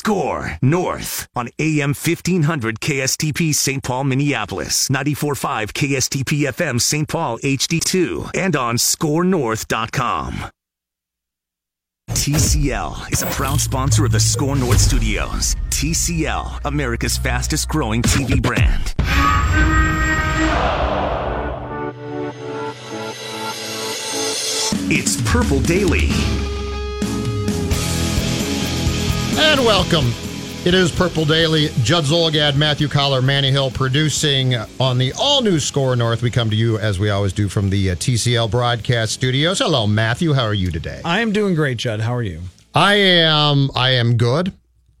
Score North on AM 1500 KSTP St. Paul, Minneapolis, 94.5 KSTP FM St. Paul HD2, and on scorenorth.com. TCL is a proud sponsor of the Score North Studios. TCL, America's fastest growing TV brand. It's Purple Daily. And welcome. It is Purple Daily. Judd Zulgad, Matthew Coller, Manny Hill producing on the all new Score North. We come to you as we always do from the uh, TCL broadcast studios. Hello, Matthew. How are you today? I am doing great, Judd. How are you? I am. I am good.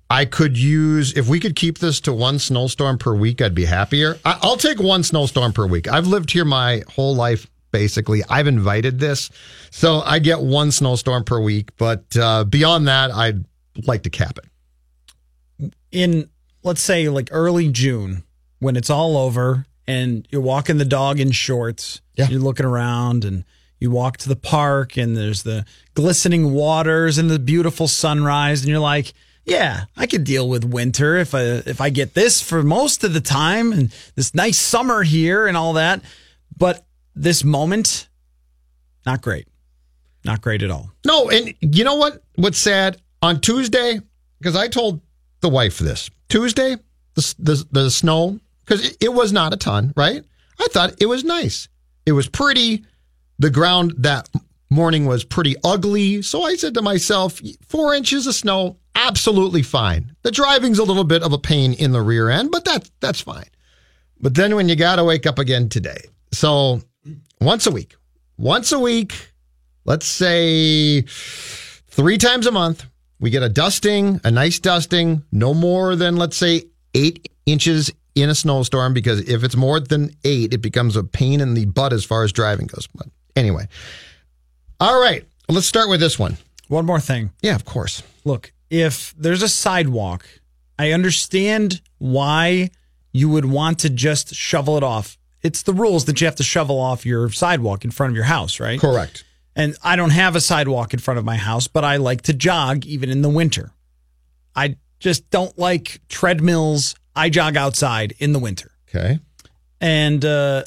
I could use if we could keep this to one snowstorm per week. I'd be happier. I, I'll take one snowstorm per week. I've lived here my whole life. Basically, I've invited this, so I get one snowstorm per week. But uh, beyond that, I'd like to cap it. In let's say like early June, when it's all over and you're walking the dog in shorts, Yeah. you're looking around and you walk to the park and there's the glistening waters and the beautiful sunrise and you're like, yeah, I could deal with winter if I if I get this for most of the time and this nice summer here and all that. But this moment, not great. Not great at all. No, and you know what? What's sad on Tuesday because I told the wife this Tuesday the the, the snow because it, it was not a ton, right? I thought it was nice. It was pretty. The ground that morning was pretty ugly, so I said to myself, four inches of snow, absolutely fine. The driving's a little bit of a pain in the rear end, but that that's fine. But then when you got to wake up again today, so once a week, once a week, let's say three times a month, we get a dusting, a nice dusting, no more than, let's say, eight inches in a snowstorm, because if it's more than eight, it becomes a pain in the butt as far as driving goes. But anyway, all right, let's start with this one. One more thing. Yeah, of course. look, if there's a sidewalk, I understand why you would want to just shovel it off. It's the rules that you have to shovel off your sidewalk in front of your house, right? Correct. And I don't have a sidewalk in front of my house, but I like to jog even in the winter. I just don't like treadmills. I jog outside in the winter. Okay. And uh,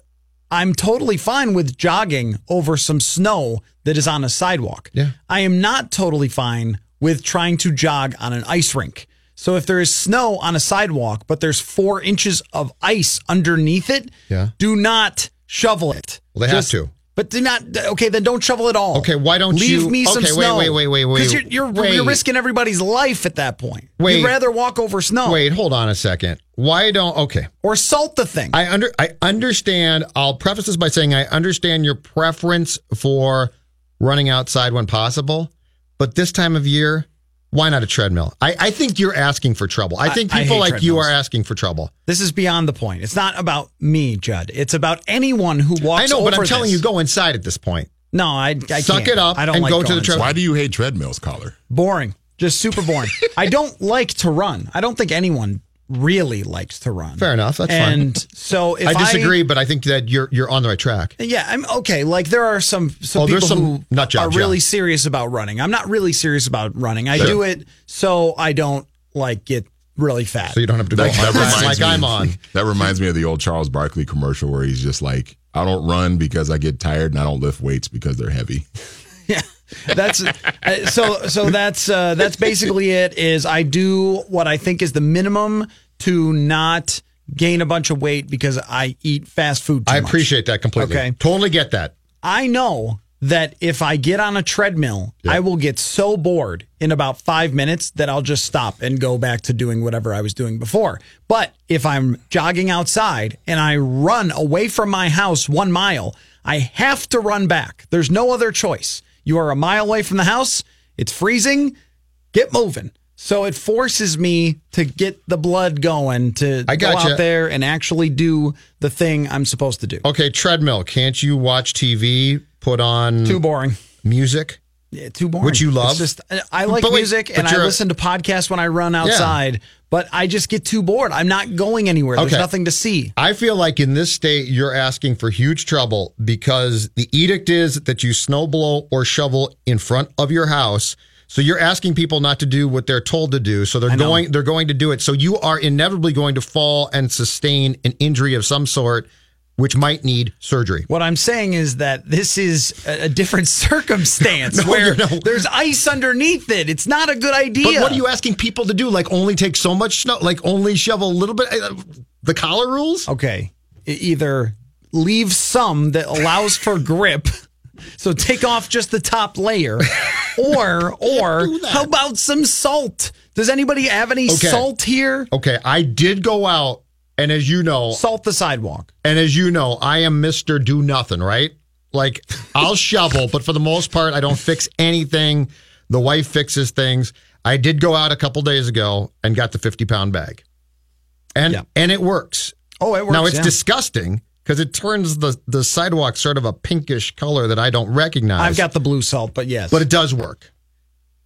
I'm totally fine with jogging over some snow that is on a sidewalk. Yeah. I am not totally fine with trying to jog on an ice rink. So if there is snow on a sidewalk, but there's four inches of ice underneath it, Yeah. do not shovel it. Well, they have to. But do not. Okay, then don't shovel at all. Okay, why don't leave you- me some okay, wait, snow? wait, wait, wait, wait, Because you're you're, wait. you're risking everybody's life at that point. Wait. You'd rather walk over snow Wait, hold on a second. Why don't, okay. or salt the thing. I under I understand. I'll preface this by saying I understand your preference for running outside when possible, but this time of year, why not a treadmill? I, I think you're asking for trouble. I think I people hate like you are asking for trouble. This is beyond the point. It's not about me, Judd. It's about anyone who walks. I know, but I'm over telling this. you, go inside at this point. No, I, I Suck can't. it up I don't and like go to going the tread- inside. Why do you hate treadmills, Coller? Boring. Just super boring. I don't like to run. I don't think anyone really likes to run. Fair enough. That's fine. and so if I disagree, but I think that you're you're on the right track. Yeah, I'm okay. Like there are some some Oh, people there's some who nut jobs, are really yeah. serious about running. I'm not really serious about running. I Sure. do it so I don't like get really fat. So you don't have to go That, that reminds like me, I'm on. That reminds me of the old Charles Barkley commercial where he's just like, I don't run because I get tired and I don't lift weights because they're heavy. yeah that's uh, so so that's uh that's basically it is i do what i think is the minimum to not gain a bunch of weight because i eat fast food too I much. appreciate that completely. Okay. Totally get that. i know that if i get on a treadmill i will get so bored in about five minutes that i'll just stop and go back to doing whatever i was doing before but if i'm jogging outside and i run away from my house one mile I have to run back. There's no other choice. You are a mile away from the house. It's freezing. Get moving. So it forces me to get the blood going to I go gotcha. out there and actually do the thing I'm supposed to do. Okay, treadmill. Can't you watch TV? Put on Too boring. music. Yeah, too boring. Which you love? It's just I- like wait, music and I listen to podcasts when I run outside, but I just get too bored. I'm not going anywhere. There's Okay. nothing to see. I feel like in this state, you're asking for huge trouble because the edict is that you snow blow or shovel in front of your house. So you're asking people not to do what they're told to do. So they're going, they're going to do it. So you are inevitably going to fall and sustain an injury of some sort, which might need surgery. What I'm saying is that this is a, different circumstance No, where no- there's ice underneath it. It's not a good idea. But what are you asking people to do? Like only take so much snow, like only shovel a little bit? Uh, The Coller rules? Okay. Either leave some that allows for grip. So take off just the top layer. Or or how about some salt? Does anybody have any Okay. salt here? Okay, I did go out, and as you know, Salt the sidewalk. And as you know, I am Mr. Do Nothing, right? Like I'll shovel, but for the most part, I don't fix anything. The wife fixes things. I did go out a couple days ago and got the 50 pound bag. And Yeah. and it works. Oh, it works. now it's yeah. disgusting because it turns the, the sidewalk sort of a pinkish color that I don't recognize. I've got the blue salt, but yes. but it does work.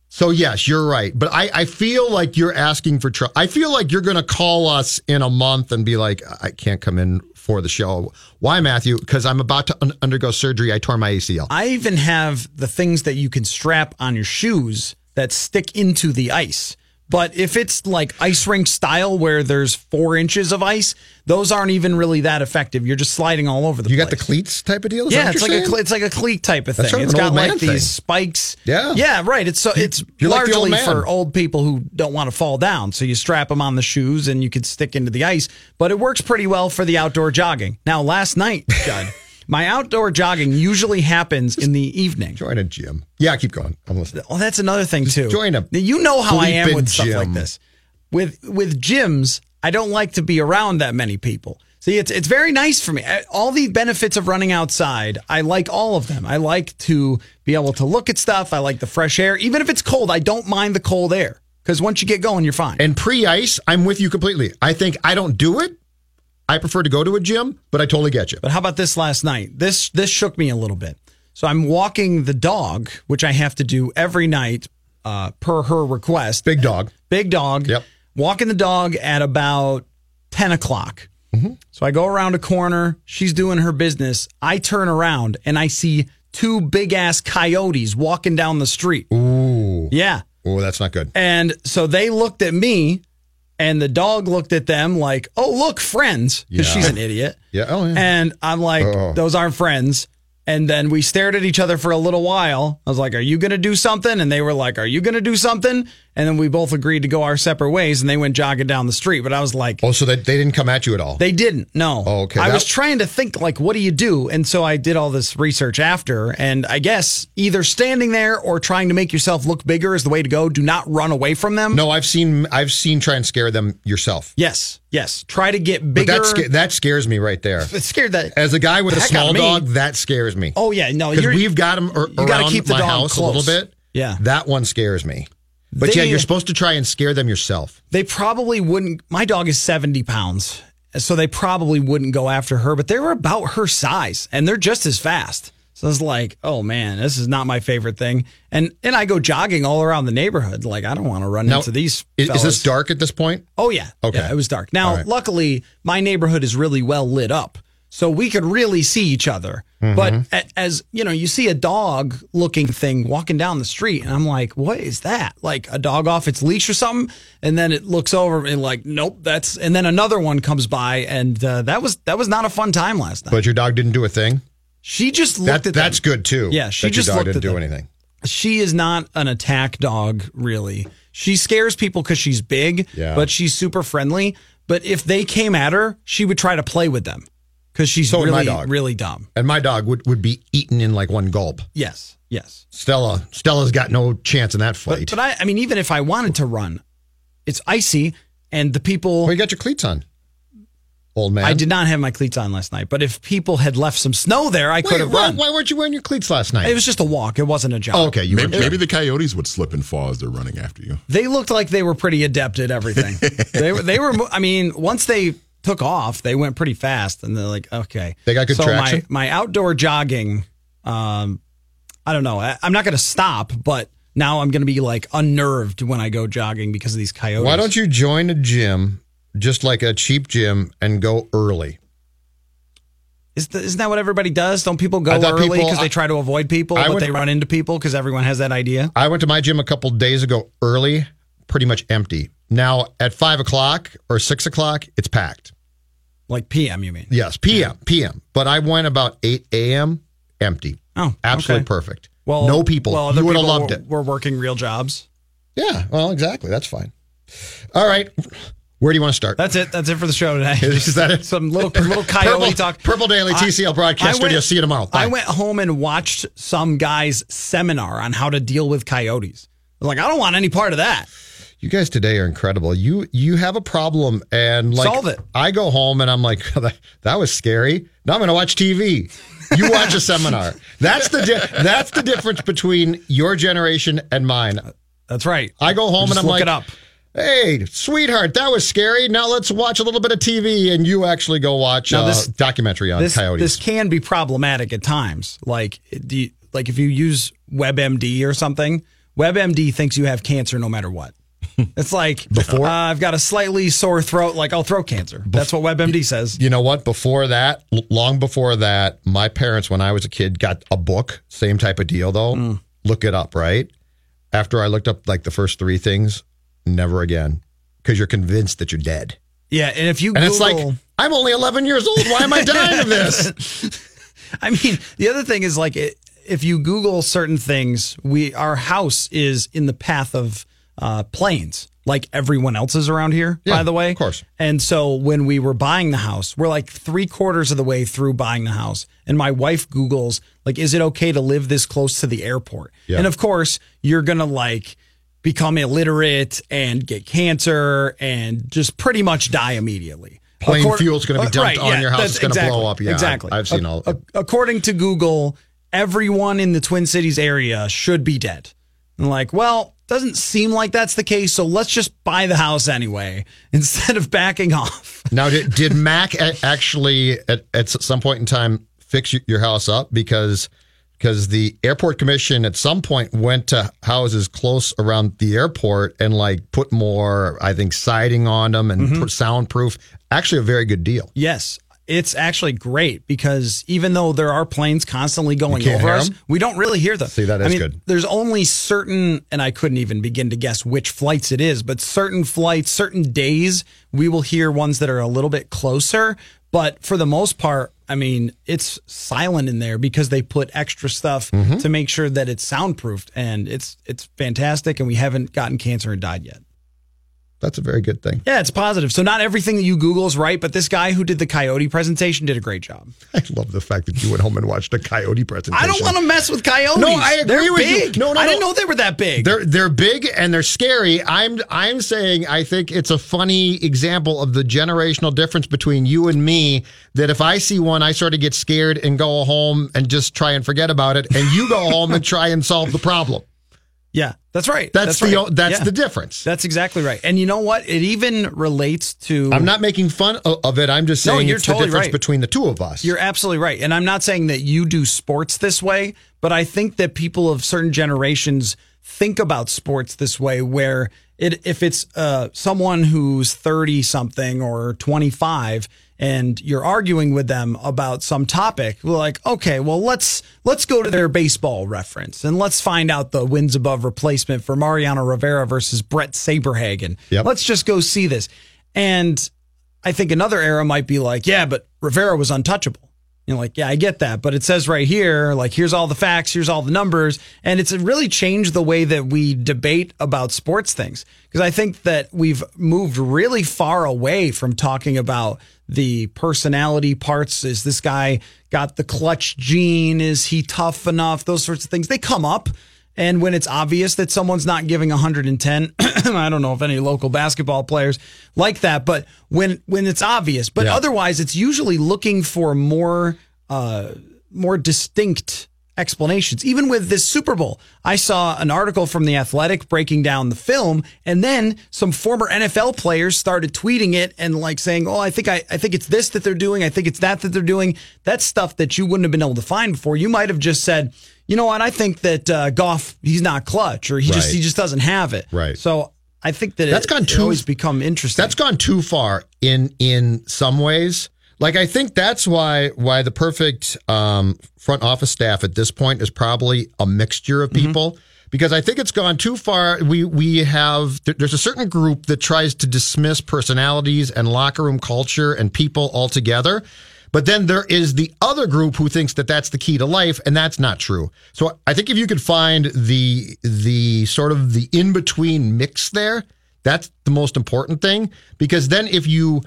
So yes, you're right. But I, I feel like you're asking for trouble. I feel like you're going to call us in a month and be like, I can't come in for the show. Why, Matthew? Because I'm about to un- undergo surgery. I tore my ACL. I even have the things that you can strap on your shoes that stick into the ice. But if it's like ice rink style where there's four inches of ice, those aren't even really that effective. You're just sliding all over the you place. got the cleats type of deal? Is Yeah, it's like a saying? it's like a cleat type of thing. It's got like man these spikes. Yeah. yeah, right. It's so it's you're like old largely for old people who don't want to fall down. So you strap them on the shoes and you can stick into the ice. But it works pretty well for the outdoor jogging. Now, last night, Judd, my outdoor jogging usually happens in the evening. Join a gym. Yeah, keep going. I'm listening. Oh, that's another thing too. join a You know how I am with stuff gym. like this. With with gyms, I don't like to be around that many people. See, it's it's very nice for me. All the benefits of running outside, I like all of them. I like to be able to look at stuff. I like the fresh air, even if it's cold. I don't mind the cold air because once you get going, you're fine. And pre ice, I'm with you completely. I think I don't do it. I prefer to go to a gym, but I totally get you. But how about this last night? This this shook me a little bit. So I'm walking the dog, which I have to do every night uh, per her request. Big dog. big dog. Yep. Walking the dog at about 10 o'clock. So I go around a corner. She's doing her business. I turn around and I see two big ass coyotes walking down the street. Ooh. Yeah. Oh, that's not good. And so they looked at me and the dog looked at them like, oh, look, friends. Because Yeah. she's an idiot. Yeah. Oh, yeah. And I'm like, Oh. those aren't friends. And then we stared at each other for a little while. I was like, Are you going to do something? And they were like, Are you going to do something? And then we both agreed to go our separate ways and they went jogging down the street. But I was like, oh, so that they didn't come at you at all. They didn't. No. Oh, okay. I That- was trying to think, like, what do you do? And so I did all this research after. And I guess either standing there or trying to make yourself look bigger is the way to go. Do not run away from them. no, I've seen I've seen try and scare them yourself. Yes. Yes. Try to get But bigger. that sca- that scares me right there. It scared that. As a guy with a small dog, that scares me. Oh, yeah. No, because we've got them ar- you gotta around keep the my dog house a little close. bit. Yeah. that one scares me. But yeah, you're supposed to try and scare them yourself. they probably wouldn't. My dog is 70 pounds. So they probably wouldn't go after her, but they were about her size and they're just as fast. So I was like, oh man, this is not my favorite thing. And and I go jogging all around the neighborhood. Like, I don't want to run Now, into these. Is, is this dark at this point? Oh yeah. Okay. Yeah, it was dark. Now, right. luckily, my neighborhood is really well lit up. So we could really see each other. Mm-hmm. But as you know, you see a dog looking thing walking down the street, and I'm like, what is that? Like a dog off its leash or something? And then it looks over and like, nope, that's. And then another one comes by, and uh, that was that was not a fun time last night. But your dog didn't do a thing. she just looked That at that's them. good too. Yeah, she just your dog looked didn't at do them. anything. She is not an attack dog, really. She scares people because she's big, Yeah. but she's super friendly. But if they came at her, she would try to play with them because she's So would my really, dog. really dumb. And my dog would, would be eaten in like one gulp. Yes, yes. Stella Stella's got no chance in that fight. but I, I mean, even if I wanted to run, it's icy, and the people. well, you got your cleats on. old man. I did not have my cleats on last night, but if people had left some snow there, I could have why, run. why weren't you wearing your cleats last night? It was just a walk. It wasn't a jog. oh, okay. You Maybe, were, maybe the coyotes would slip and fall as they're running after you. They looked like they were pretty adept at everything. they were- they were. I mean, once they took off, they went pretty fast, and they're like, okay, They got good so traction? My my outdoor jogging, um, I don't know. I, I'm not going to stop, but now I'm going to be like unnerved when I go jogging because of these coyotes. Why don't you join a gym, just like a cheap gym, and go early? Is the, isn't that what everybody does? Don't people go early because they try to avoid people, I but they run into people because everyone has that idea? I went to my gym a couple days ago early, pretty much empty. Now at five o'clock or six o'clock, it's packed. Like PM, you mean? Yes, PM, PM. But I went about eight a.m. empty. Oh, Absolutely okay. perfect. Well, no people. Well, you would have loved were, it. We're working real jobs. Yeah. Well, exactly. That's fine. All right. Where do you want to start? That's it. That's it for the show today. Is that it? Some little little coyote Purple, talk. Purple Daily I- TCL broadcast I studio. See you tomorrow. Bye. I went home and watched some guy's seminar on how to deal with coyotes. Was like, I don't want any part of that. You guys today are incredible. You you have a problem and like Solve it. I go home and I'm like that, was scary. Now I'm going to watch TV. You watch a seminar. That's the di- that's the difference between your generation and mine. That's right. I go home and I'm like, up. "Hey, sweetheart, that was scary. Now let's watch a little bit of TV." And you actually go watch Now a this- documentary on This coyotes. this can be problematic at times. Like do you, like if you use WebMD or something, WebMD thinks you have cancer no matter what. It's like Before- uh, I've got a slightly sore throat, like oh throat cancer. That's what WebMD says. you know what? Before that, long before that, my parents, when I was a kid, got a book. Same type of deal, though. Mm. Look it up, right? After I looked up like the first three things, never again, because you're convinced that you're dead. Yeah, and if you And it's like, I'm only 11 years old. Why am I dying of this? I mean, the other thing is like it, if you Google certain things, we our house is in the path of uh, planes, like everyone else's around here. Yeah, by the way, of course. And so when we were buying the house, we're like three quarters of the way through buying the house, and my wife Google's like, "Is it okay to live this close to the airport?" Yeah. And of course, you're gonna like become illiterate and get cancer and just pretty much die immediately. Plane fuel's gonna be uh, dumped on your house. It's gonna exactly- blow up. Yeah, exactly. I've seen Ac- all- ac- according to Google, everyone in the Twin Cities area should be dead. And like, well, doesn't seem like that's the case, so let's just buy the house anyway instead of backing off. Now, did, did Mac actually at, at some point in time fix your house up because because the airport commission at some point went to houses close around the airport and like put more, I think, siding on them and Mm-hmm. soundproof. Actually, a very good deal. Yes, it's actually great because even though there are planes constantly going over us, we don't really hear them. See, that is I mean, good. There's only certain, and I couldn't even begin to guess which flights it is, but certain flights, certain days, we will hear ones that are a little bit closer. But for the most part, I mean, it's silent in there because they put extra stuff Mm-hmm. to make sure that it's soundproofed, and it's it's fantastic. And we haven't gotten cancer and died yet. That's a very good thing. Yeah, it's positive. So not everything that you Google is right, but this guy who did the coyote presentation did a great job. I love the fact that you went home and watched a coyote presentation. I don't want to mess with coyotes. No, I agree They're with you. big. No, no, I didn't know they were that big. They're they're big and they're scary. I'm I'm saying I think it's a funny example of the generational difference between you and me. That if I see one, I sort of get scared and go home and just try and forget about it, and you go home and try and solve the problem. Yeah, that's right. That's, the right. that's Yeah. the difference. That's exactly right. And you know what? It even relates to. I'm not making fun of, of it. I'm just No, saying you're it's totally the difference right. between the two of us. You're absolutely right. And I'm not saying that you do sports this way, but I think that people of certain generations think about sports this way where it if it's uh, someone who's 30 something or 25 and you're arguing with them about some topic, we're like, okay, well let's let's go to their baseball reference and let's find out the wins above replacement for Mariano Rivera versus Bret Saberhagen. Yep. Let's just go see this. And I think another era might be like, yeah, but Rivera was untouchable. You know, like, yeah, I get that, but it says right here, like, here's all the facts, here's all the numbers, and it's really changed the way that we debate about sports things. Because I think that we've moved really far away from talking about the personality parts. Is this guy got the clutch gene? Is he tough enough? Those sorts of things. They come up, And when it's obvious that someone's not giving 110, I don't know if any local basketball players like that, but when when it's obvious, but Yeah. otherwise it's usually looking for more uh more distinct explanations. Even with this Super Bowl, I saw an article from The Athletic breaking down the film, and then some former NFL players started tweeting it and like saying, "Oh, I think I, I think it's this that they're doing. I think it's that that they're doing." That's stuff that you wouldn't have been able to find before. You might have just said, "You know what? I think that uh, Goff he's not clutch, or he just he just doesn't have it." Right. So I think that That's it, gone too- always become interesting. That's gone too far in in some ways. Like I think that's why why the perfect um, front office staff at this point is probably a mixture of people. Because I think it's gone too far. We we have there- there's a certain group that tries to dismiss personalities and locker room culture and people altogether. But then there is the other group who thinks that that's the key to life, and that's not true. So I think if you could find the the sort of the in between mix there, that's the most important thing. Because then if you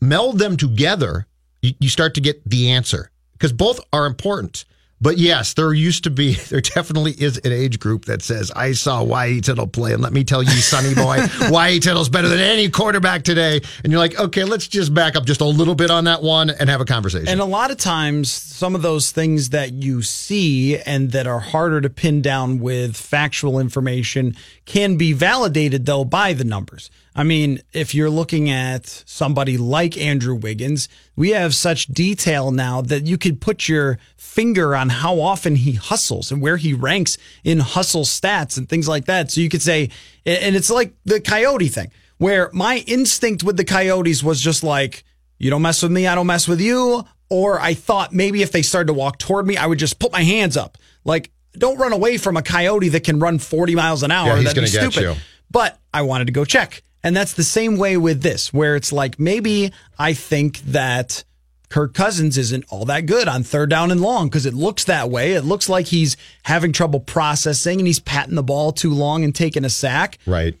meld them together, you, you start to get the answer. Because both are important. But yes, there used to be, there definitely is an age group that says, I saw Y.A. Tittle play, and let me tell you, Sonny Boy, Y.A. Tittle's better than any quarterback today. And you're like, okay, let's just back up just a little bit on that one and have a conversation. And a lot of times, some of those things that you see and that are harder to pin down with factual information can be validated, though, by the numbers. I mean, if you're looking at somebody like Andrew Wiggins, we have such detail now that you could put your finger on how often he hustles and where he ranks in hustle stats and things like that. So you could say, and it's like the coyote thing, where my instinct with the coyotes was just like, you don't mess with me, I don't mess with you. Or I thought maybe if they started to walk toward me, I would just put my hands up. Like, don't run away from a coyote that can run 40 miles an hour. Yeah, he's That'd be stupid. you. But I wanted to go check. And that's the same way with this, where it's like maybe I think that Kirk Cousins isn't all that good on third down and long because it looks that way. It looks like he's having trouble processing and he's patting the ball too long and taking a sack right.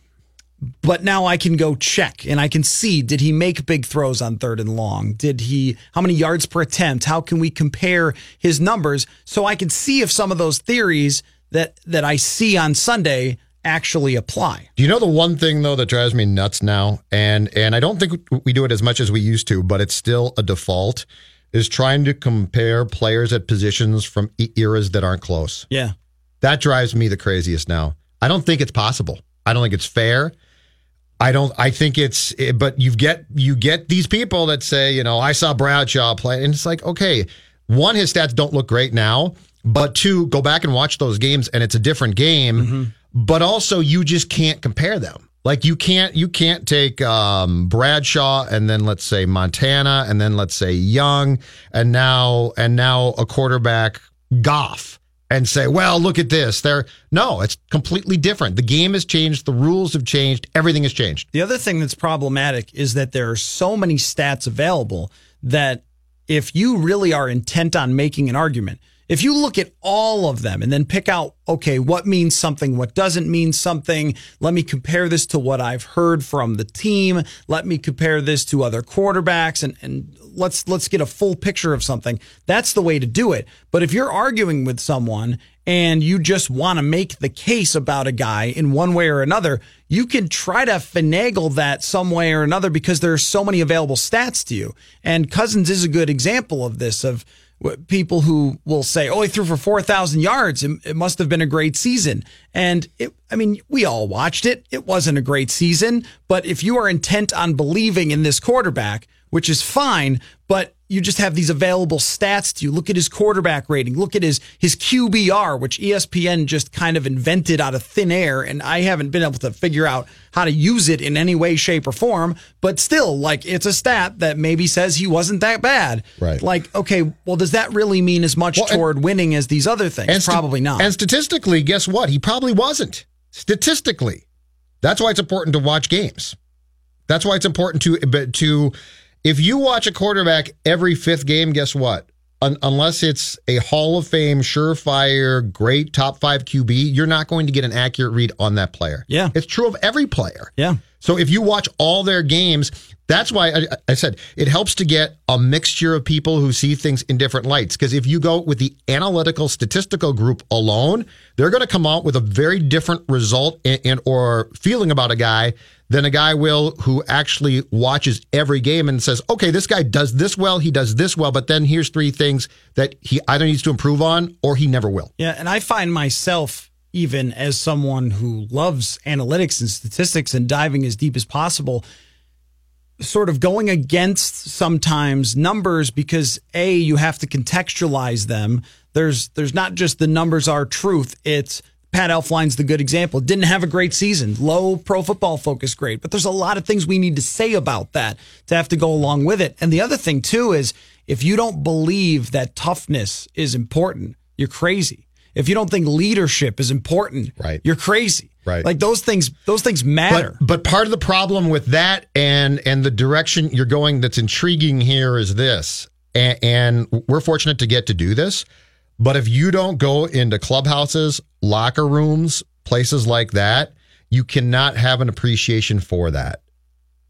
but now I can go check and I can see did he make big throws on third and long? Did he how many yards per attempt? How can we compare his numbers so I can see if some of those theories that that I see on Sunday actually apply? Do you know the one thing though that drives me nuts now, and and I don't think we do it as much as we used to, but it's still a default, is trying to compare players at positions from e- eras that aren't close. Yeah. That drives me the craziest now. I don't think it's possible. I don't think it's fair. I don't. I think it's. eh, But you get you get these people that say, you know, I saw Bradshaw play, and it's like, okay, one, his stats don't look great now, but two, go back and watch those games, and it's a different game. But also, you just can't compare them. Like you can't you can't take um, Bradshaw and then let's say Montana and then let's say Young and now and now a quarterback Goff and say, well, look at this. They're no, it's completely different. The game has changed, the rules have changed, everything has changed. The other thing that's problematic is that there are so many stats available that if you really are intent on making an argument, if you look at all of them and then pick out, okay, what means something, what doesn't mean something, let me compare this to what I've heard from the team, let me compare this to other quarterbacks and, and let's let's get a full picture of something. That's the way to do it. But if you're arguing with someone and you just want to make the case about a guy in one way or another, you can try to finagle that some way or another because there are so many available stats to you. And Cousins is a good example of this of people who will say, "Oh, he threw for 4,000 yards. It, it must have been a great season." And it I mean, we all watched it. It wasn't a great season, but if you are intent on believing in this quarterback, which is fine, but you just have these available stats to you. Look at his quarterback rating. Look at his his QBR, which ESPN just kind of invented out of thin air, and I haven't been able to figure out how to use it in any way, shape, or form. But still, like it's a stat that maybe says he wasn't that bad. Right. Like, okay, well, does that really mean as much Well, and- toward winning as these other things? sta- Probably not. And statistically, guess what? He probably wasn't. Statistically, that's why it's important to watch games. That's why it's important to to if you watch a quarterback every fifth game, guess what? Un- unless it's a Hall of Fame, surefire, great top five QB, you're not going to get an accurate read on that player. Yeah. it's true of every player. yeah. So if you watch all their games, That's why I, I said it helps to get a mixture of people who see things in different lights. Because if you go with the analytical statistical group alone, they're going to come out with a very different result and, and or feeling about a guy than a guy will who actually watches every game and says, okay, this guy does this well, he does this well, but then here's three things that he either needs to improve on or he never will. Yeah, and I find myself even as someone who loves analytics and statistics and diving as deep as possible sort of going against sometimes numbers because a you have to contextualize them there's there's not just the numbers are truth it's Pat Elflein's the good example. Didn't have a great season, low pro football focus grade, but there's a lot of things we need to say about that to have to go along with it. And the other thing too is if you don't believe that toughness is important, you're crazy. If you don't think leadership is important, Right. you're crazy. Right. Like those things those things matter. But, but part of the problem with that and and the direction you're going that's intriguing here is this, and, and we're fortunate to get to do this. But if you don't go into clubhouses, locker rooms, places like that, you cannot have an appreciation for that.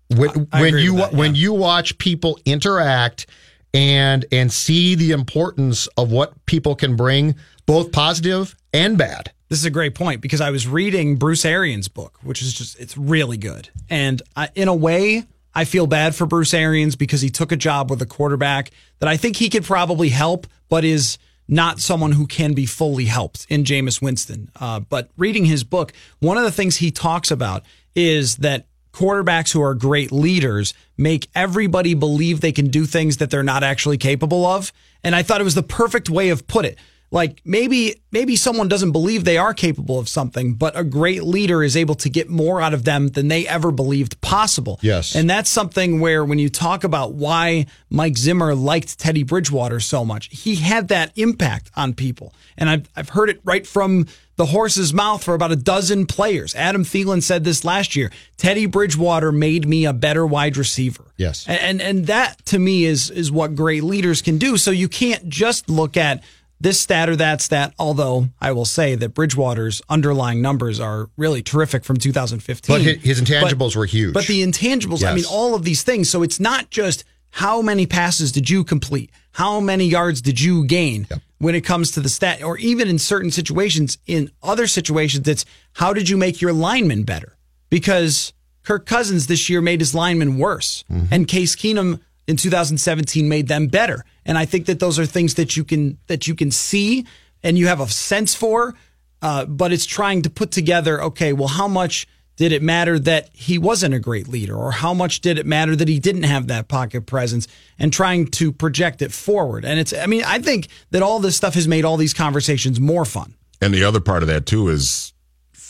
When, when you that, when you watch people interact and and see the importance of what people can bring, both positive and bad. This is a great point because I was reading Bruce Arians' book, which is just, it's really good. And I, in a way, I feel bad for Bruce Arians because he took a job with a quarterback that I think he could probably help, but is not someone who can be fully helped in Jameis Winston. Uh, but reading his book, one of the things he talks about is that quarterbacks who are great leaders make everybody believe they can do things that they're not actually capable of. And I thought it was the perfect way of put it like maybe maybe someone doesn't believe they are capable of something but a great leader is able to get more out of them than they ever believed possible. Yes. and that's something where when you talk about why mike zimmer liked teddy bridgewater so much he had that impact on people. And i've, I've heard it right from the horse's mouth for about a dozen players. Adam Thielen said this last year teddy bridgewater made me a better wide receiver. Yes. and and, and that to me is is what great leaders can do. So you can't just look at this stat or that stat, although I will say that Bridgewater's underlying numbers are really terrific from 2015. But his intangibles were huge. But the intangibles, I mean, all of these things. So it's not just how many passes did you complete? How many yards did you gain? When it comes to the stat, or even in certain situations, in other situations, it's how did you make your linemen better? Because Kirk Cousins this year made his linemen worse, mm-hmm. and Case Keenum in 2017 made them better. And I think that those are things that you can that you can see and you have a sense for. Uh, but it's trying to put together. Okay, well, how much did it matter that he wasn't a great leader, or how much did it matter that he didn't have that pocket presence? And trying to project it forward. And it's. I mean, I think that all this stuff has made all these conversations more fun. And the other part of that too is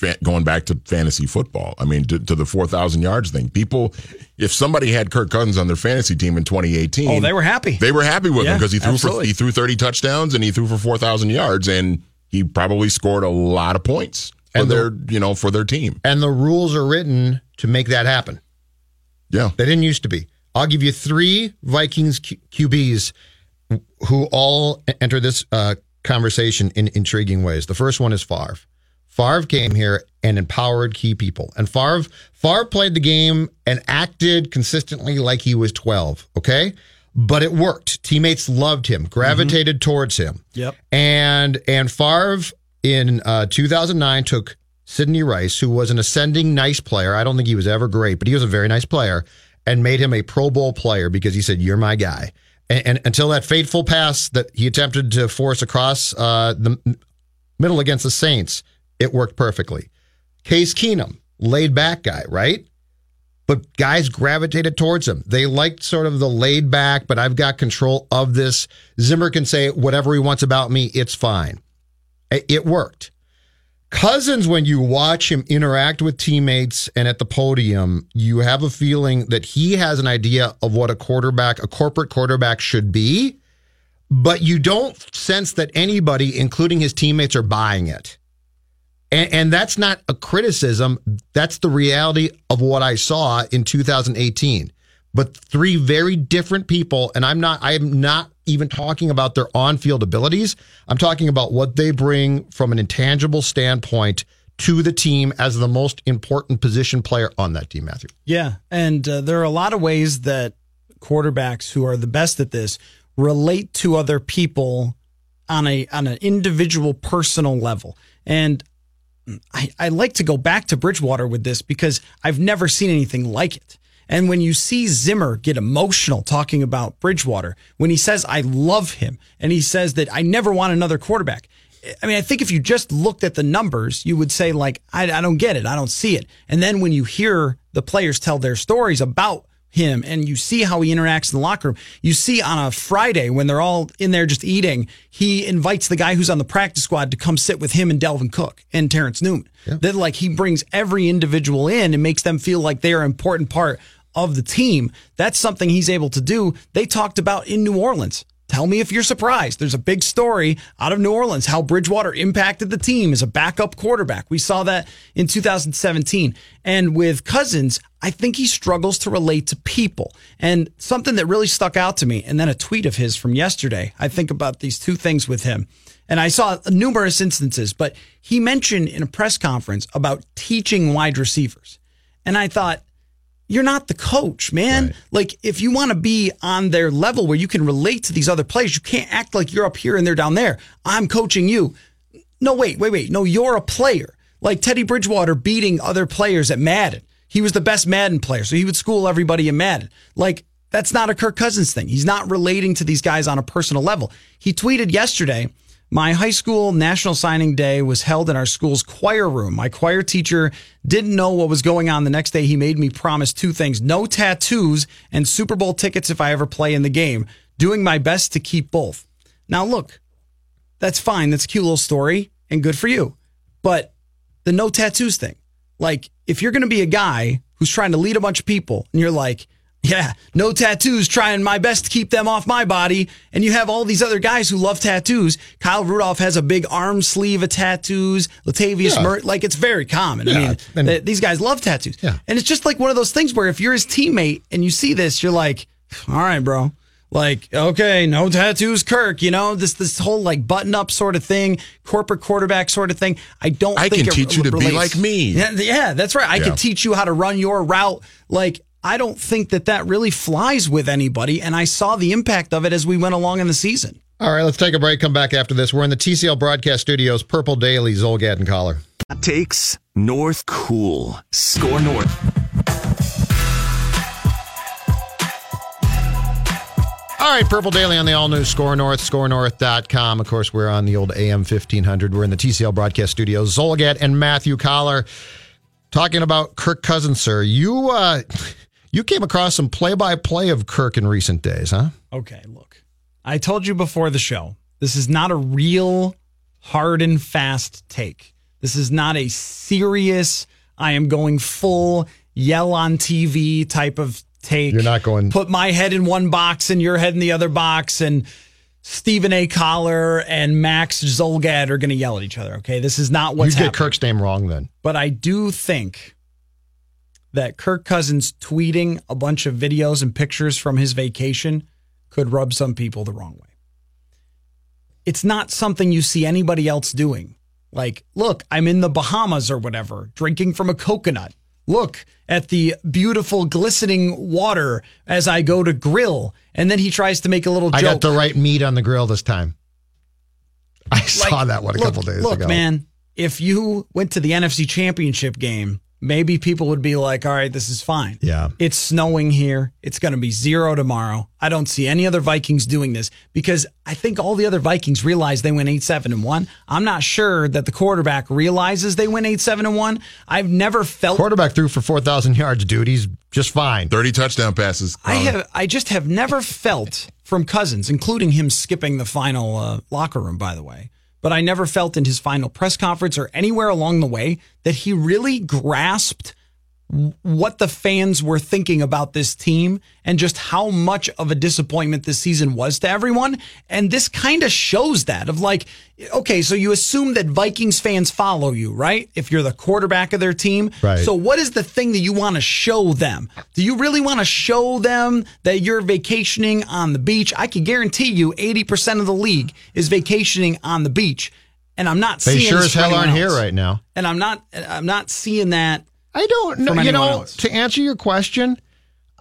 fa- going back to fantasy football. I mean, to, to the four thousand yards thing. People, if somebody had Kirk Cousins on their fantasy team in 2018, Oh, they were happy. They were happy with him because he threw absolutely. for he threw 30 touchdowns and he threw for four thousand yards and he probably scored a lot of points for And the- their you know for their team. and the rules are written to make that happen. Yeah, They didn't used to be. I'll give you three Vikings Q- QBs who all enter this uh, conversation in intriguing ways. The first one is Favre. Favre came here and empowered key people. And Favre, Favre played the game and acted consistently like he was 12. Okay. But it worked. Teammates loved him, gravitated towards him. Yep. And and Favre in uh, 2009 took Sidney Rice, who was an ascending nice player. I don't think he was ever great, but he was a very nice player, and made him a Pro Bowl player because he said, "You're my guy." And, and until that fateful pass that he attempted to force across uh, the middle against the Saints, it worked perfectly. Case Keenum, laid back guy, right? But guys gravitated towards him. They liked sort of the laid back, but I've got control of this. Zimmer can say whatever he wants about me. It's fine. It worked. Cousins, when you watch him interact with teammates and at the podium, you have a feeling that he has an idea of what a quarterback, a corporate quarterback should be, but you don't sense that anybody, including his teammates, are buying it. And, and that's not a criticism. That's the reality of what I saw in 2018. But three very different people, and I'm not, I'm not even talking about their on field abilities. I'm talking about what they bring from an intangible standpoint to the team as the most important position player on that team, Matthew. Yeah. And uh, there are a lot of ways that quarterbacks who are the best at this relate to other people on a on an individual personal level. And I, I like to go back to Bridgewater with this because I've never seen anything like it. And when you see Zimmer get emotional talking about Bridgewater, when he says, I love him, and he says that I never want another quarterback. I mean, I think if you just looked at the numbers, you would say, like, I, I don't get it. I don't see it. And then when you hear the players tell their stories about him and you see how he interacts in the locker room. You see on a Friday when they're all in there just eating, he invites the guy who's on the practice squad to come sit with him and Dalvin Cook and Terrence Newman. Yeah. That like he brings every individual in and makes them feel like they are an important part of the team. That's something he's able to do. They talked about in New Orleans. Tell me if you're surprised. There's a big story out of New Orleans how Bridgewater impacted the team as a backup quarterback. We saw that in 2017. And with Cousins, I think he struggles to relate to people. And something that really stuck out to me, and then a tweet of his from yesterday, I think about these two things with him. And I saw numerous instances, but he mentioned in a press conference about teaching wide receivers. And I thought, you're not the coach, man. Right. Like if you want to be on their level where you can relate to these other players, you can't act like you're up here and they're down there. I'm coaching you. No, wait, wait, wait. No, you're a player. Like Teddy Bridgewater beating other players at Madden. He was the best Madden player, so he would school everybody in Madden. Like that's not a Kirk Cousins thing. He's not relating to these guys on a personal level. He tweeted yesterday my high school national signing day was held in our school's choir room. My choir teacher didn't know what was going on the next day. He made me promise two things no tattoos and Super Bowl tickets if I ever play in the game, doing my best to keep both. Now, look, that's fine. That's a cute little story and good for you. But the no tattoos thing, like if you're going to be a guy who's trying to lead a bunch of people and you're like, yeah, no tattoos, trying my best to keep them off my body. And you have all these other guys who love tattoos. Kyle Rudolph has a big arm sleeve of tattoos. Latavius yeah. Murray, like it's very common. Yeah. I mean, and, th- these guys love tattoos. Yeah. And it's just like one of those things where if you're his teammate and you see this, you're like, all right, bro. Like, okay, no tattoos, Kirk. You know this this whole like button up sort of thing, corporate quarterback sort of thing. I don't. I can teach you to relates. be like me. Yeah, yeah that's right. I yeah. can teach you how to run your route. Like, I don't think that that really flies with anybody. And I saw the impact of it as we went along in the season. All right, let's take a break. Come back after this. We're in the TCL broadcast studios, Purple Daily, Zulgad and Coller. Takes North Cool. Score North. All right, Purple Daily on the all new Score North, scorenorth.com. Of course, we're on the old AM 1500. We're in the TCL broadcast studios. Zulgad and Matthew Coller talking about Kirk Cousins, sir. You, uh, You came across some play by play of Kirk in recent days, huh? Okay, look. I told you before the show, this is not a real hard and fast take. This is not a serious, I am going full yell on TV type of take. You're not going. Put my head in one box and your head in the other box, and Stephen A. Coller and Max Zulgad are going to yell at each other. Okay, this is not what's. You get Kirk's name wrong then. But I do think that Kirk Cousins tweeting a bunch of videos and pictures from his vacation could rub some people the wrong way. It's not something you see anybody else doing. Like, look, I'm in the Bahamas or whatever, drinking from a coconut. Look at the beautiful glistening water as I go to grill. And then he tries to make a little joke. I got the right meat on the grill this time. I like, saw that one a look, couple days look, ago. Look, man, if you went to the NFC Championship game maybe people would be like, all right, this is fine. Yeah. It's snowing here. It's going to be zero tomorrow. I don't see any other Vikings doing this because I think all the other Vikings realize they went 8 7 and 1. I'm not sure that the quarterback realizes they went 8 7 and 1. I've never felt. Quarterback threw for 4,000 yards, dude. He's just fine. 30 touchdown passes. I have. I just have never felt from Cousins, including him skipping the final uh, locker room, by the way but I never felt in his final press conference or anywhere along the way that he really grasped what the fans were thinking about this team and just how much of a disappointment this season was to everyone. And this kind of shows that of like, okay, so you assume that Vikings fans follow you, right? If you're the quarterback of their team. Right. So what is the thing that you want to show them? Do you really want to show them that you're vacationing on the beach? I can guarantee you 80% of the league is vacationing on the beach. and I'm not They seeing sure as hell aren't here right now. And I'm not I'm not seeing that I don't know. You know, else. to answer your question,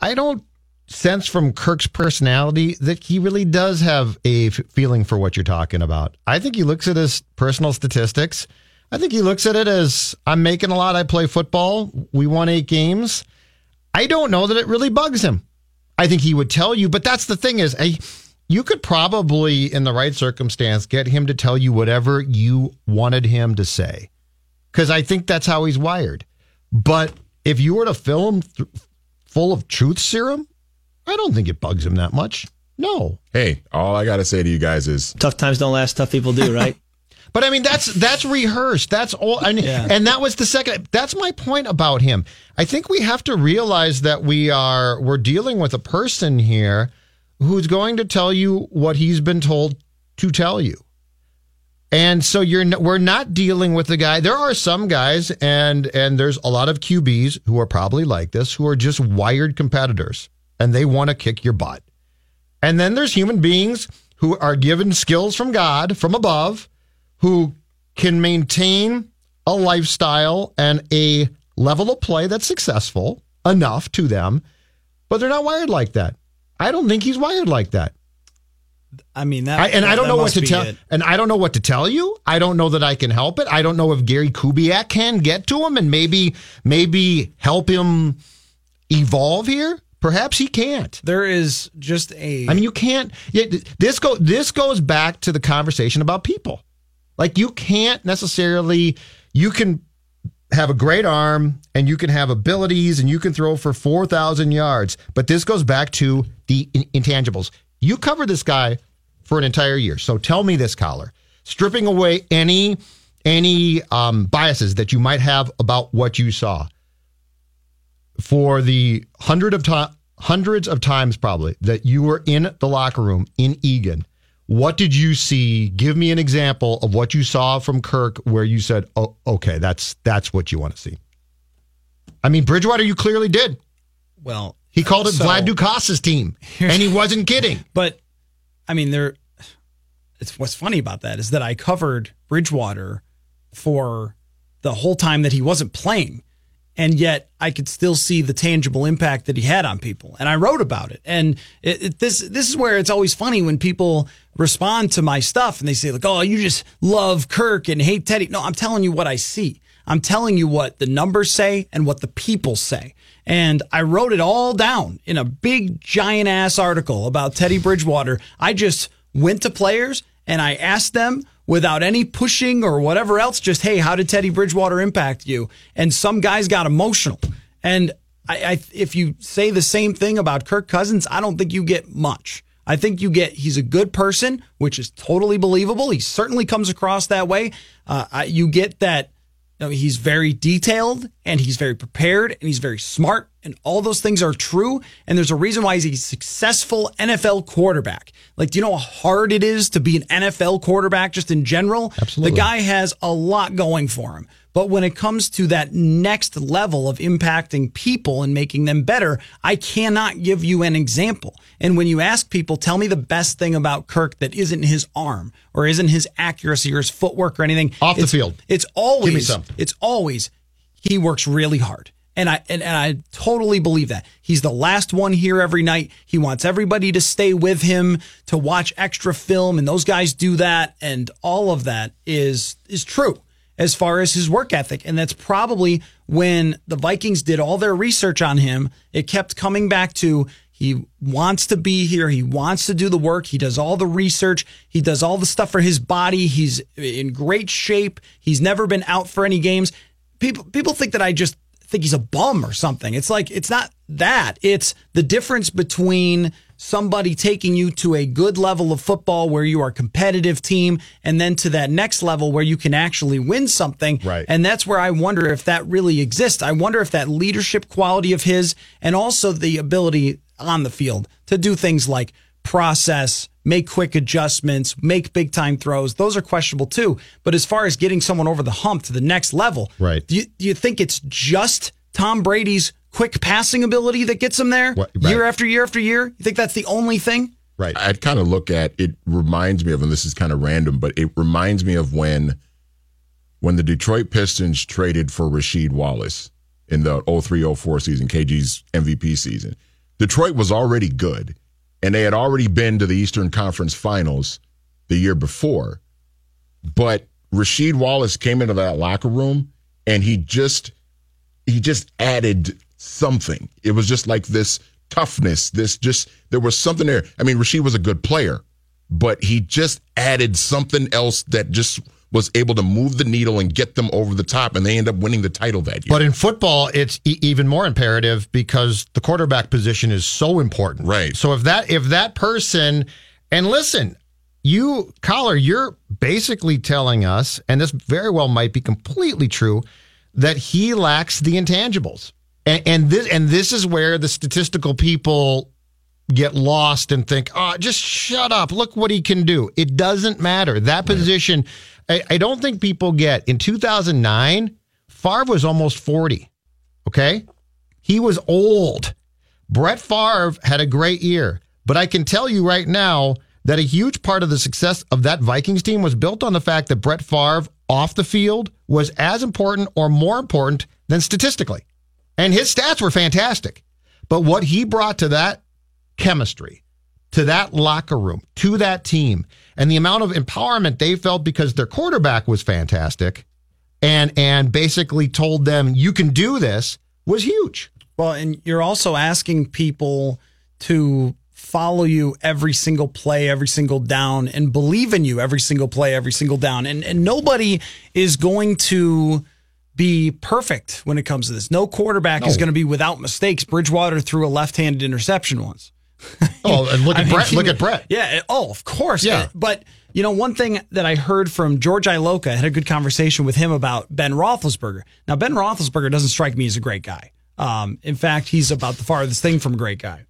I don't sense from Kirk's personality that he really does have a f- feeling for what you're talking about. I think he looks at his personal statistics. I think he looks at it as I'm making a lot. I play football. We won eight games. I don't know that it really bugs him. I think he would tell you, but that's the thing is, I, you could probably, in the right circumstance, get him to tell you whatever you wanted him to say because I think that's how he's wired. But if you were to fill him th- full of truth serum, I don't think it bugs him that much. No. Hey, all I got to say to you guys is Tough times don't last. Tough people do, right? But I mean that's that's rehearsed. That's all and, and that was the second that's my point about him. I think we have to realize that we are we're dealing with a person here who's going to tell you what he's been told to tell you. And so you're we're not dealing with the guy. There are some guys and and there's a lot of QBs who are probably like this who are just wired competitors and they want to kick your butt. And then there's human beings who are given skills from God from above who can maintain a lifestyle and a level of play that's successful enough to them, but they're not wired like that. I don't think he's wired like that. I mean that I, and I don't know what to tell. it. And I don't know what to tell you. I don't know that I can help it. I don't know if Gary Kubiak can get to him and maybe maybe help him evolve here. Perhaps he can't. There is just a I mean, you can't. yeah, This go. This goes back to the conversation about people. Like you can't necessarily. You can have a great arm and you can have abilities and you can throw for four thousand yards, but this goes back to the in- intangibles. You cover this guy for an entire year, so tell me this, Coller, stripping away any any um, biases that you might have about what you saw for the hundred of ti- hundreds of times probably that you were in the locker room in Eagan. What did you see? Give me an example of what you saw from Kirk where you said, "Oh, okay, that's that's what you want to see." I mean, Bridgewater, you clearly did. well He called it So- Vlad Ducasse's team, and he wasn't kidding. But I mean, there. It's what's funny about that is that I covered Bridgewater for the whole time that he wasn't playing, and yet I could still see the tangible impact that he had on people, and I wrote about it. And it, it, this this is where it's always funny when people respond to my stuff and they say like, "Oh, you just love Kirk and hate Teddy." No, I'm telling you what I see. I'm telling you what the numbers say and what the people say. And I wrote it all down in a big, giant ass article about Teddy Bridgewater. I just went to players and I asked them without any pushing or whatever else, just, hey, how did Teddy Bridgewater impact you? And some guys got emotional. And I, I, if you say the same thing about Kirk Cousins, I don't think you get much. I think you get he's a good person, which is totally believable. He certainly comes across that way. Uh, you get that know, he's very detailed and he's very prepared and he's very smart and all those things are true. And there's a reason why he's a successful NFL quarterback. Like, do you know how hard it is to be an NFL quarterback just in general? Absolutely. The guy has a lot going for him. But when it comes to that next level of impacting people and making them better, I cannot give you an example. And when you ask people, tell me the best thing about Kirk that isn't his arm or isn't his accuracy or his footwork or anything Off the field. It's always Give me some. it's always he works really hard. And I and, and I totally believe that. He's the last one here every night. He wants everybody to stay with him to watch extra film and those guys do that and all of that is is true as far as his work ethic and that's probably when the Vikings did all their research on him, it kept coming back to he wants to be here. He wants to do the work. He does all the research. He does all the stuff for his body. He's in great shape. He's never been out for any games. People people think that I just think he's a bum or something. It's like it's not that. It's the difference between somebody taking you to a good level of football where you are a competitive team and then to that next level where you can actually win something. Right. And that's where I wonder if that really exists. I wonder if that leadership quality of his and also the ability on the field to do things like process, make quick adjustments, make big time throws, those are questionable too. But as far as getting someone over the hump to the next level, Right. Do you, do you think it's just Tom Brady's quick passing ability that gets him there What- right. year after year after year? You think that's the only thing? Right. I'd kind of look at it reminds me of, and this is kind of random, but it reminds me of when when the Detroit Pistons traded for Rasheed Wallace in the 03-04 season, KG's MVP season. Detroit was already good, and they had already been to the Eastern Conference Finals the year before. But Rasheed Wallace came into that locker room and he just he just added something. It was just like this toughness, this just there was something there. I mean, Rasheed was a good player, but he just added something else that just was able to move the needle and get them over the top, and they end up winning the title that year. But in football, it's e- even more imperative because the quarterback position is so important. Right. So if that if that person and listen, you Coller, you're basically telling us, and this very well might be completely true, that he lacks the intangibles. And, and this and this is where the statistical people get lost and think, oh, just shut up. Look what he can do. It doesn't matter. That position, I, I don't think people get. In 2009, Favre was almost 40. Okay. He was old. Brett Favre had a great year. But I can tell you right now that a huge part of the success of that Vikings team was built on the fact that Brett Favre off the field was as important or more important than statistically. And his stats were fantastic. But what he brought to that chemistry, to that locker room, to that team, and the amount of empowerment they felt because their quarterback was fantastic and and basically told them you can do this was huge. Well, and you're also asking people to follow you every single play, every single down, and believe in you every single play, every single down. And and nobody is going to be perfect when it comes to this. No quarterback is going to be without mistakes. Bridgewater threw a left-handed interception once. Oh, and look at mean, Brett. he- Look at Brett. Yeah. Oh, of course. Yeah. But you know, one thing that I heard from George Iloka, I had a good conversation with him about Ben Roethlisberger. Now, Ben Roethlisberger doesn't strike me as a great guy. Um, in fact, he's about the farthest thing from a great guy.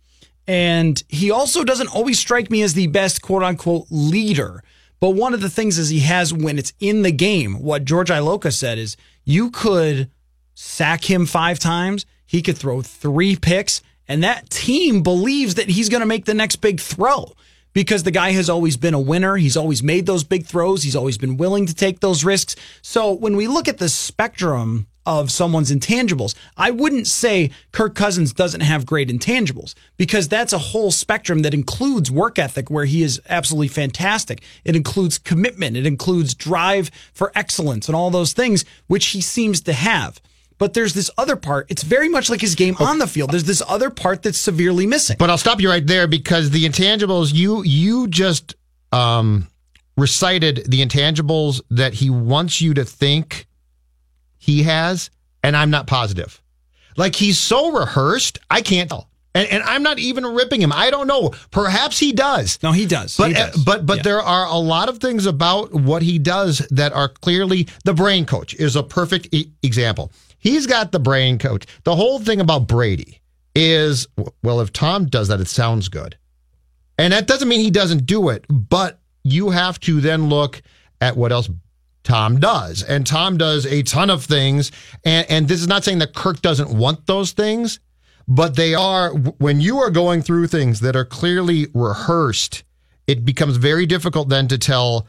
And he also doesn't always strike me as the best quote unquote leader. But one of the things is he has when it's in the game, what George Iloka said is you could sack him five times, he could throw three picks, and that team believes that he's going to make the next big throw because the guy has always been a winner. He's always made those big throws. He's always been willing to take those risks. So when we look at the spectrum of someone's intangibles, I wouldn't say Kirk Cousins doesn't have great intangibles because that's a whole spectrum that includes work ethic where he is absolutely fantastic. It includes commitment. It includes drive for excellence and all those things, which he seems to have. But there's this other part. It's very much like his game on the field. There's this other part that's severely missing. But I'll stop you right there because the intangibles you you just um, recited the intangibles that he wants you to think he has, and I'm not positive. Like he's so rehearsed, I can't tell. And, and I'm not even ripping him. I don't know. Perhaps he does. no, he does. But he uh, but but Yeah. there are a lot of things about what he does that are clearly the brain coach is a perfect e- example. He's got the brain coach. The whole thing about Brady is well, if Tom does that, it sounds good, and that doesn't mean he doesn't do it. But you have to then look at what else Tom does, and Tom does a ton of things. And and this is not saying that Kirk doesn't want those things, but they are when you are going through things that are clearly rehearsed it becomes very difficult then to tell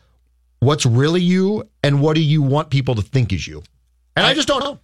what's really you and what do you want people to think is you. And i, just don't know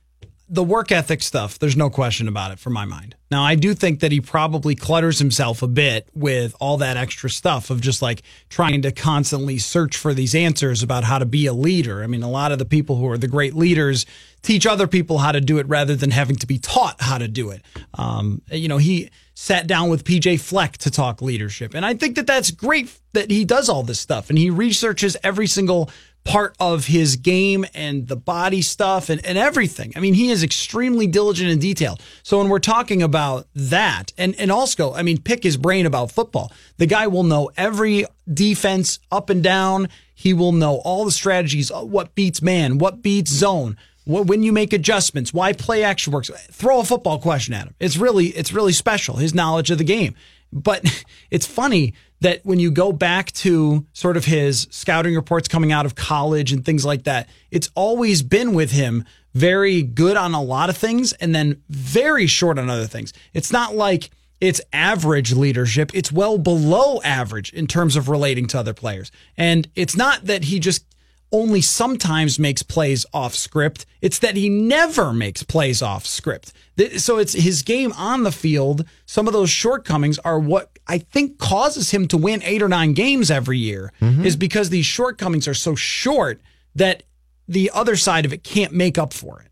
the work ethic stuff, there's no question about it from my mind. Now, I do think that he probably clutters himself a bit with all that extra stuff of just like trying to constantly search for these answers about how to be a leader. I mean, a lot of the people who are the great leaders teach other people how to do it rather than having to be taught how to do it. Um, you know, he sat down with PJ Fleck to talk leadership. And I think that that's great that he does all this stuff and he researches every single part of his game and the body stuff and, and everything. I mean, he is extremely diligent and detailed. So when we're talking about that, and, and also, I mean, pick his brain about football. The guy will know every defense up and down. He will know all the strategies, uh, what beats man, what beats zone, what, when you make adjustments, why play action works. Throw a football question at him. It's really, it's really special, his knowledge of the game. But it's funny that when you go back to sort of his scouting reports coming out of college and things like that, it's always been with him very good on a lot of things and then very short on other things. It's not like it's average leadership. It's well below average in terms of relating to other players. And it's not that he just only sometimes makes plays off script. It's that he never makes plays off script. So it's his game on the field. Some of those shortcomings are what I think causes him to win eight or nine games every year is because these shortcomings are so short that the other side of it can't make up for it.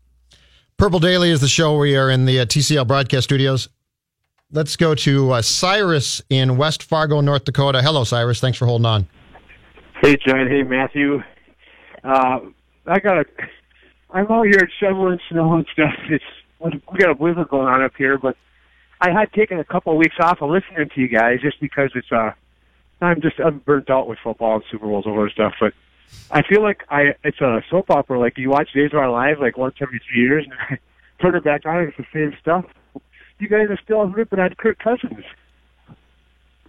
Purple Daily is the show. We are in the uh, TCL broadcast studios. Let's go to uh, Cyrus in West Fargo, North Dakota. Hello, Cyrus. Thanks for holding on. Hey, John. Hey, Matthew. Uh, I got a. I'm out here shoveling snow and stuff. It's we got a blizzard going on up here, but I had taken a couple of weeks off of listening to you guys just because it's uh, I'm just I'm burnt out with football and Super Bowls and all that stuff. But I feel like I it's a soap opera. Like you watch Days of Our Lives like once every three years, and I turn it back on. It's the same stuff. You guys are still ripping at Kirk Cousins.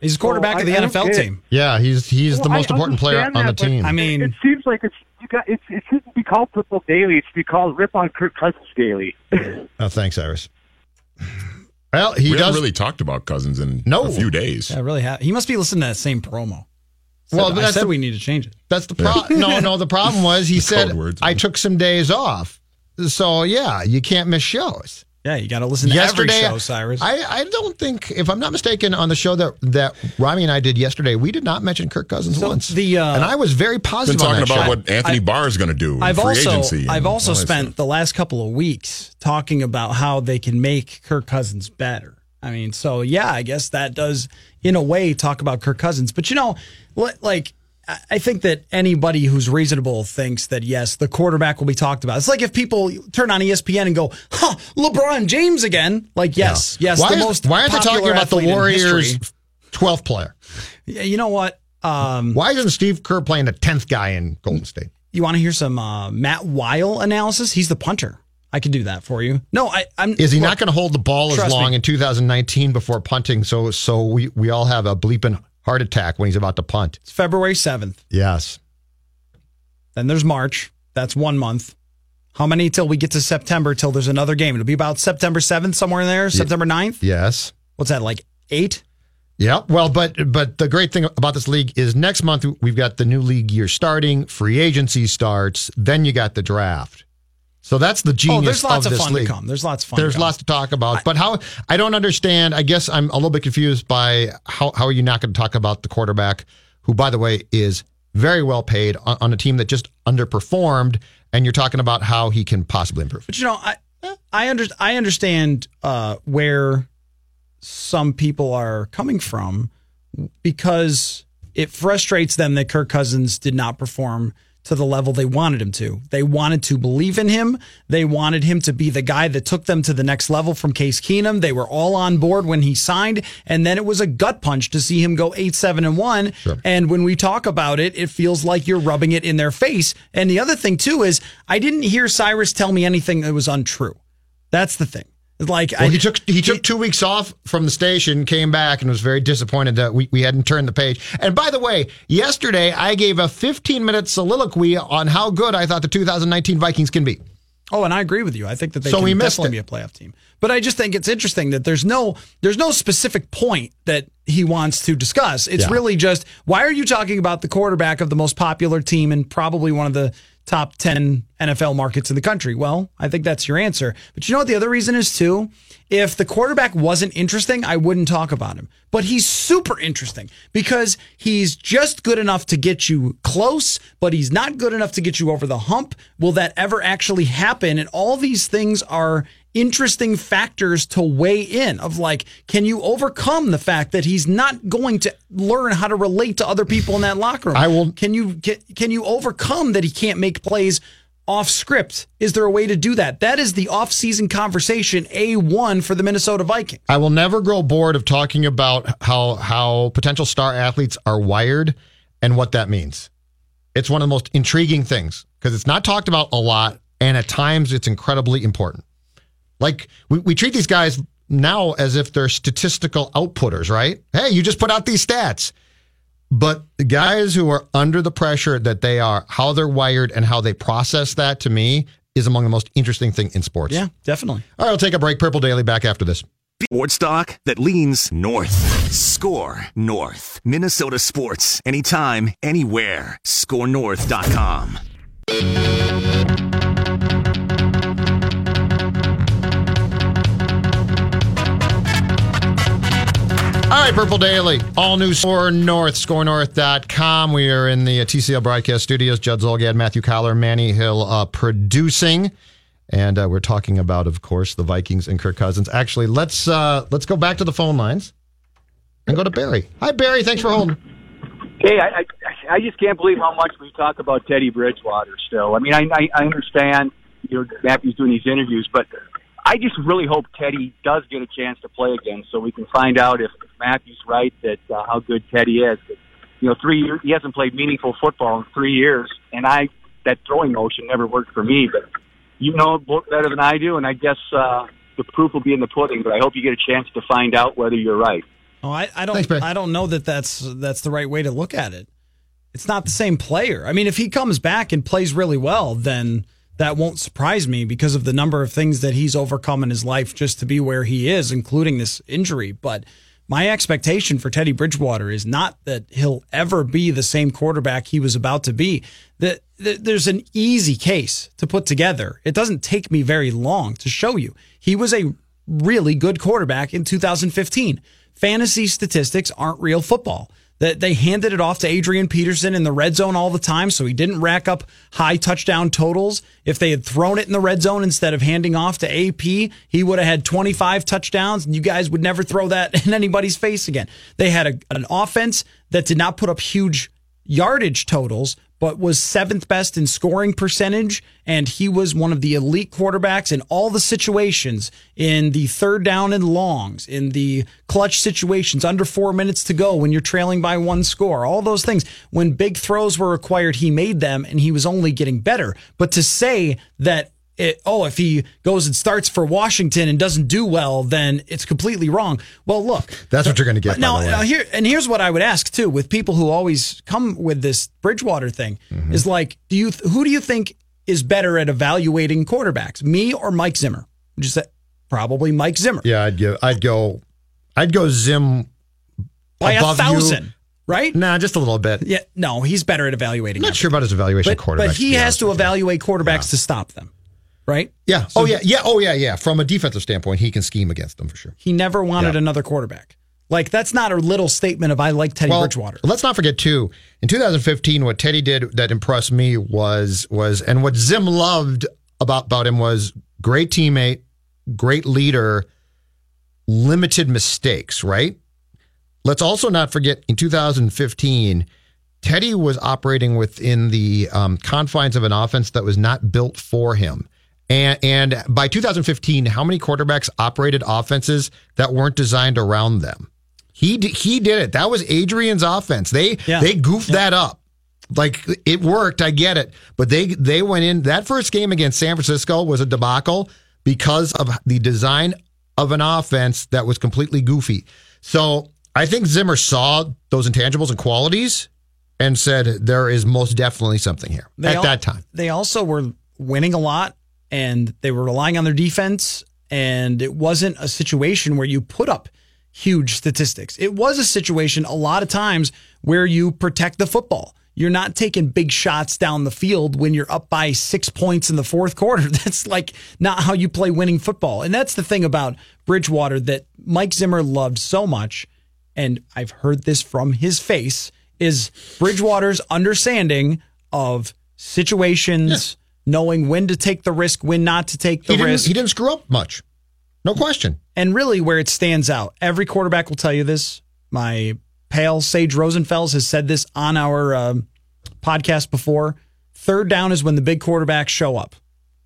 He's the quarterback Well, of the I- I NFL get it. team. Yeah, he's he's the most I important player on the team. I mean- it seems like it's you got it's it shouldn't be called Purple Daily. It should be called Rip on Kirk Cousins Daily. oh, thanks, Iris. Well, he we does. haven't really talked about Cousins in No. a few days. Yeah, really. Ha- he must be listening to that same promo. well, I that's said the, we need to change it. that's the problem. No, no. The problem was he said words, I took some days off. So yeah, you can't miss shows. Yeah, you got to listen to yesterday, every show, Cyrus. I, I don't think, if I'm not mistaken, on the show that that Rami and I did yesterday, we did not mention Kirk Cousins So once. the, uh, and I was very Been positive on talking that about show. what Anthony I- Barr is going to do. I've free also agency I've also spent the last couple of weeks talking about how they can make Kirk Cousins better. I mean, so yeah, I guess that does in a way talk about Kirk Cousins. But you know, li- like I- think that anybody who's reasonable thinks that yes, the quarterback will be talked about. It's like if people turn on ESPN and go, "Huh, LeBron James again." Like yes, yes, why, the is- most why aren't they talking about the Warriors' 12th player? Yeah, You know what? Um, Why isn't Steve Kerr playing the 10th guy in Golden State? You want to hear some uh, Matt Wile analysis? He's the punter. I can do that for you. No, I, I'm. Is he look, not going to hold the ball as long me. in 2019 before punting? So, so we, we all have a bleeping heart attack when he's about to punt. It's February seventh. Yes. Then there's March. That's one month. How many till we get to September? Till there's another game. It'll be about September seventh, somewhere in there. September 9th? Yes. What's that like? Eight? Yeah. Well, but but the great thing about this league is next month we've got the new league year starting, free agency starts, then you got the draft. So that's the genius oh, there's lots of of, fun league. to come. There's lots of fun. There's to come. lots to talk about, but how I don't understand. I guess I'm a little bit confused by how how are you not going to talk about the quarterback, who by the way is very well paid on, on a team that just underperformed, and you're talking about how he can possibly improve. But you know, I I under, I understand uh, where some people are coming from because it frustrates them that Kirk Cousins did not perform to the level they wanted him to. They wanted to believe in him. They wanted him to be the guy that took them to the next level from Case Keenum. They were all on board when he signed, and then it was a gut punch to see him go eight, seven, and one. And when we talk about it, it feels like you're rubbing it in their face. And the other thing too is, I didn't hear Cyrus tell me anything that was untrue. That's the thing. Like Well, I, he took he took two weeks off from the station, came back, and was very disappointed that we, we hadn't turned the page. And by the way, yesterday I gave a 15 minute soliloquy on how good I thought the 2019 Vikings can be. Oh, and I agree with you. I think that they So can we missed definitely it. be a playoff team. But I just think it's interesting that there's no there's no specific point that he wants to discuss. It's Yeah. really just why are you talking about the quarterback of the most popular team and probably one of the top 10 NFL markets in the country? Well, I think that's your answer. But you know what the other reason is too? If the quarterback wasn't interesting, I wouldn't talk about him. But he's super interesting because he's just good enough to get you close, but he's not good enough to get you over the hump. Will that ever actually happen? And all these things are interesting factors to weigh in of like can you overcome the fact that he's not going to learn how to relate to other people in that locker room I will- can you get can you overcome that he can't make plays off script is there a way to do that that is the off-season conversation a1 for the minnesota vikings I will never grow bored of talking about how how potential star athletes are wired and what that means. It's one of the most intriguing things because it's not talked about a lot, and at times it's incredibly important. Like we, we treat these guys now as if they're statistical outputters, right? Hey, you just put out these stats. But the guys who are under the pressure that they are, how they're wired and how they process that to me is among the most interesting thing in sports. yeah definitely All right, I'll take a break. Purple Daily back after this. Sports talk that leans north. Score North. Minnesota sports. Anytime, anywhere. ScoreNorth.com. All right, Purple Daily, all new Score North, scorenorth.com. We are in the TCL broadcast studios. Judd Zulgad, Matthew Coller, Manny Hill uh, producing. And uh, we're talking about, of course, the Vikings and Kirk Cousins. Actually, let's uh, let's go back to the phone lines and go to Barry. Hi, Barry. Thanks for holding. Hey, I, I I just can't believe how much we talk about Teddy Bridgewater still. I mean, I I, I understand you know Matthew's doing these interviews, but I just really hope Teddy does get a chance to play again, so we can find out if, if Matthew's right that uh, how good Teddy is. You know, three years he hasn't played meaningful football in three years, and I that throwing motion never worked for me. But you know better than I do, and I guess uh, the proof will be in the pudding. But I hope you get a chance to find out whether you're right. Oh, I, I don't. Thanks, I don't know that that's that's the right way to look at it. It's not the same player. I mean, if he comes back and plays really well, then that won't surprise me because of the number of things that he's overcome in his life just to be where he is, including this injury. But my expectation for Teddy Bridgewater is not that he'll ever be the same quarterback he was about to be. That there's an easy case to put together. It doesn't take me very long to show you. He was a really good quarterback in 2015. Fantasy statistics aren't real football. That they handed it off to Adrian Peterson in the red zone all the time, so he didn't rack up high touchdown totals. If they had thrown it in the red zone instead of handing off to AP, he would have had 25 touchdowns, and you guys would never throw that in anybody's face again. They had a, an offense that did not put up huge yardage totals, but was seventh best in scoring percentage. And he was one of the elite quarterbacks in all the situations in the third down and longs, in the clutch situations, under four minutes to go when you're trailing by one score, all those things. When big throws were required, he made them and he was only getting better. But to say that it, oh, if he goes and starts for Washington and doesn't do well, then it's completely wrong. Well, look, That's what you're going to get. now, by the way. now here and here's what I would ask too with people who always come with this Bridgewater thing Mm-hmm. is like, do you who do you think is better at evaluating quarterbacks, me or Mike Zimmer? Just say probably Mike Zimmer yeah, I'd give. I'd go. I'd go Zim by a above you. thousand, right? Nah, just a little bit. Yeah, no, he's better at evaluating. I'm not sure about his evaluation but, quarterbacks. but he has honest to evaluate quarterbacks to stop them, right? Yeah. oh yeah. Yeah. Oh yeah. Yeah. From a defensive standpoint, he can scheme against them for sure. He never wanted Yeah. another quarterback. Like that's not a little statement of I like Teddy Bridgewater. Let's not forget too. In 2015, what Teddy did that impressed me was was and what Zim loved about about him was great teammate, great leader, limited mistakes. Right. Let's also not forget in 2015, Teddy was operating within the um, confines of an offense that was not built for him. And, and by 2015, how many quarterbacks operated offenses that weren't designed around them? He d- he did it. That was Adrian's offense. They Yeah. they goofed that up. Like it worked, I get it, but they they went in. That first game against San Francisco was a debacle because of the design of an offense that was completely goofy. So I think Zimmer saw those intangibles and qualities and said there is most definitely something here They at al- that time. They also were winning a lot and they were relying on their defense. And it wasn't a situation where you put up huge statistics. It was a situation a lot of times where you protect the football. You're not taking big shots down the field when you're up by six points in the fourth quarter. That's like not how you play winning football. And that's the thing about Bridgewater that Mike Zimmer loved so much. And I've heard this from his face is Bridgewater's understanding of situations, knowing when to take the risk, when not to take the He risk. he didn't screw up much. No question. And really, where it stands out, every quarterback will tell you this. My pale Sage Rosenfels has said this on our um, podcast before. Third down is when the big quarterbacks show up.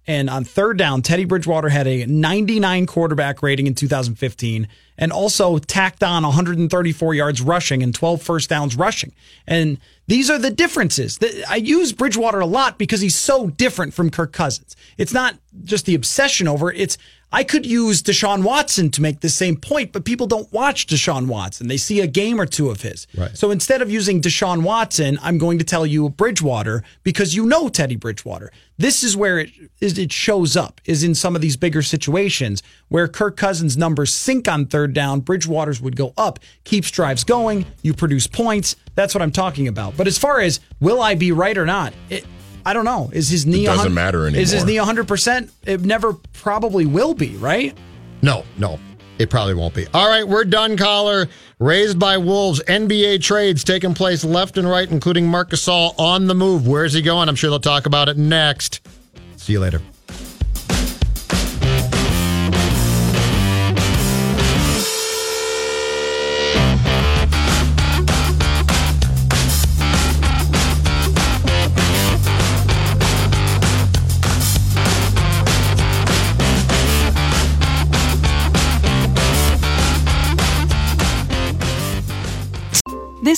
And on third down, Teddy Bridgewater had a 99 quarterback rating in 2015 and also tacked on 134 yards rushing and 12 first downs rushing. And These are the differences. I use Bridgewater a lot because he's so different from Kirk Cousins. It's not just the obsession over it. It's I could use Deshaun Watson to make the same point, but people don't watch Deshaun Watson. They see a game or two of his. Right. So instead of using Deshaun Watson, I'm going to tell you Bridgewater because you know Teddy Bridgewater. This is where it is it shows up is in some of these bigger situations where Kirk Cousins numbers sink on third down, Bridgewater's would go up, keeps drives going, you produce points. That's what I'm talking about. But as far as will I be right or not, it, I don't know. Is his knee? It doesn't matter anymore. Is his knee 100? percent It never probably will be, right? No, no, it probably won't be. All right, we're done, caller. Raised by Wolves, NBA trades taking place left and right, including Marc Gasol on the move. Where's he going? I'm sure they'll talk about it next. See you later.